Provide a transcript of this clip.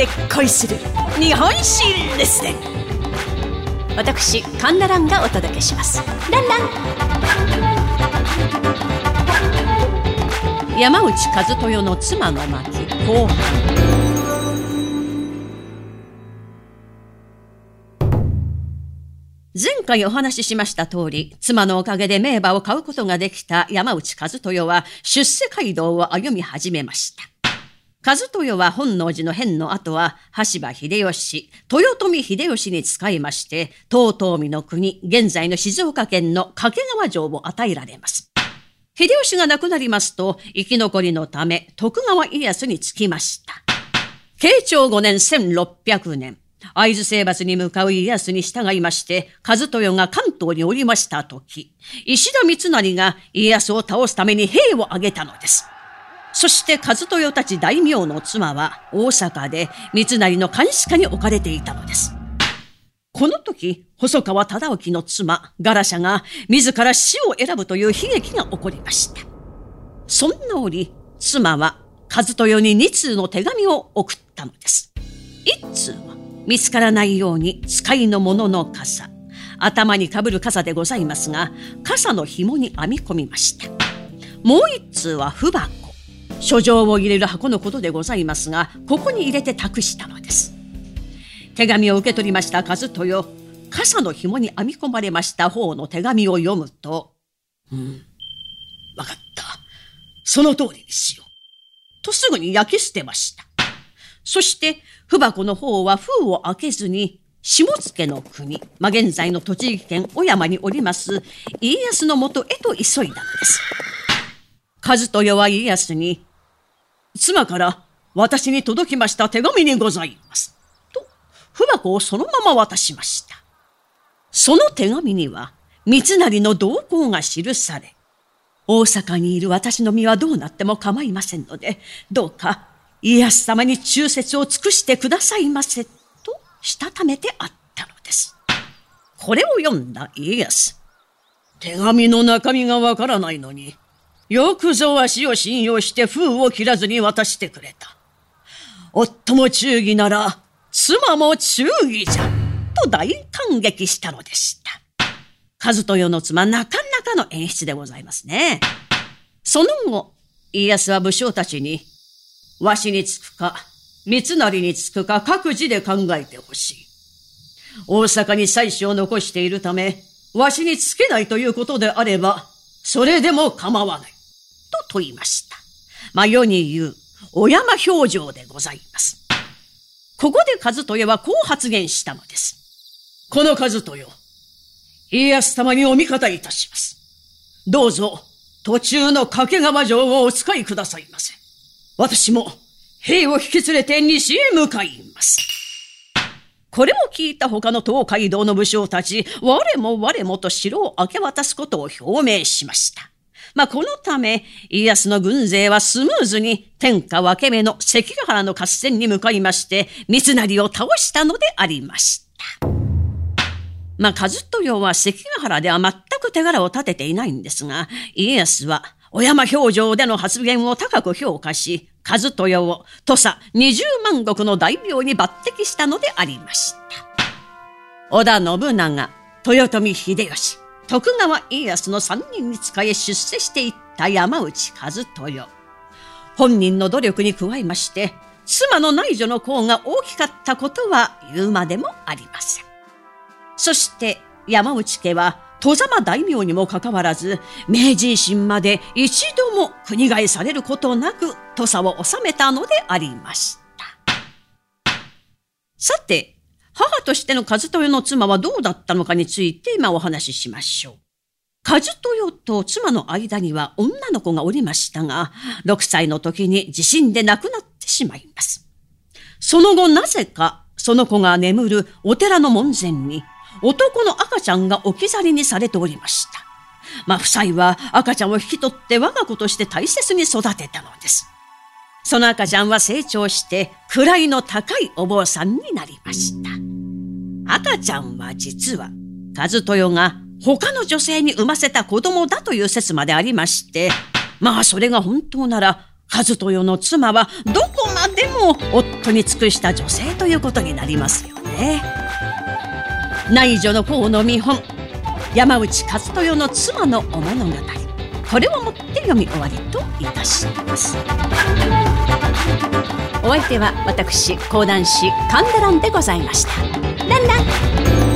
で恋する。日本史レッスン私カンナランがお届けします。ランラン。山内和豊の妻の巻後半。前回お話ししました通り、妻のおかげで名馬を買うことができた山内和豊は出世街道を歩み始めました。和豊は本能寺の変の後は、橋場秀吉、豊臣秀吉に仕えまして、東東美の国、現在の静岡県の掛川城を与えられます。秀吉が亡くなりますと、生き残りのため、徳川家康につきました。慶長5年1600年、会津征伐に向かう家康に従いまして、和豊が関東におりました時、石田三成が家康を倒すために兵を挙げたのです。そして和豊たち大名の妻は大阪で三成の監視下に置かれていたのです。この時、細川忠興の妻、ガラシャが自ら死を選ぶという悲劇が起こりました。そんな折、妻は和豊に二通の手紙を送ったのです。一通は見つからないように使いのもの傘、頭にかぶる傘でございますが、傘の紐に編み込みました。もう一通は不箱。書状を入れる箱のことでございますが、ここに入れて託したのです。手紙を受け取りました和豊、傘の紐に編み込まれました方の手紙を読むと、うん、わかった。その通りにしよう。とすぐに焼き捨てました。そして、不箱の方は封を開けずに、下野の国、まあ、現在の栃木県小山におります、家康のもとへと急いだのです。和豊は家康に、妻から私に届きました手紙にございます。と、不箱をそのまま渡しました。その手紙には、三成の動向が記され、大阪にいる私の身はどうなっても構いませんので、どうか家康様に忠説を尽くしてくださいませ、としたためてあったのです。これを読んだ家康。手紙の中身がわからないのに、よくぞわしを信用して封を切らずに渡してくれた。夫も忠義なら、妻も忠義じゃ、と大感激したのでした。和豊の妻、なかなかの演出でございますね。その後、家康は武将たちに、わしにつくか、三成につくか各自で考えてほしい。大阪に妻子を残しているため、わしにつけないということであれば、それでも構わない。と問いました。まあ、世に言う、お山表情でございます。ここで和豊はこう発言したのです。この和豊、家康様にお味方いたします。どうぞ、途中の掛川城をお使いくださいませ。私も、兵を引き連れて西へ向かいます。これを聞いた他の東海道の武将たち、我も我もと城を明け渡すことを表明しました。まあ、このため、家康の軍勢はスムーズに天下分け目の関ヶ原の合戦に向かいまして、三成を倒したのでありました。まあ、和豊は関ヶ原では全く手柄を立てていないんですが、家康は小山表情での発言を高く評価し、和豊を土佐二十万石の大名に抜擢したのでありました。織田信長、豊臣秀吉、徳川家康の三人に仕え出世していった山内和豊。本人の努力に加えまして、妻の内助の功が大きかったことは言うまでもありません。そして山内家は、戸様大名にもかかわらず、明治維新まで一度も国替えされることなく、土佐を治めたのでありました。さて、母としての和豊の妻はどうだったのかについて今お話ししましょう。和豊と妻の間には女の子がおりましたが、6歳の時に地震で亡くなってしまいます。その後なぜかその子が眠るお寺の門前に男の赤ちゃんが置き去りにされておりました。まあ、夫妻は赤ちゃんを引き取って我が子として大切に育てたのです。その赤ちゃんは成長して位の高いお坊さんになりました。赤ちゃんは実は、和豊が他の女性に産ませた子供だという説までありまして、まあそれが本当なら、和豊の妻はどこまでも夫に尽くした女性ということになりますよね内助の功の見本山内和豊の妻のお物語これをもって読み終わりといたします。お相手は私講談師神田蘭でございました。ランラン。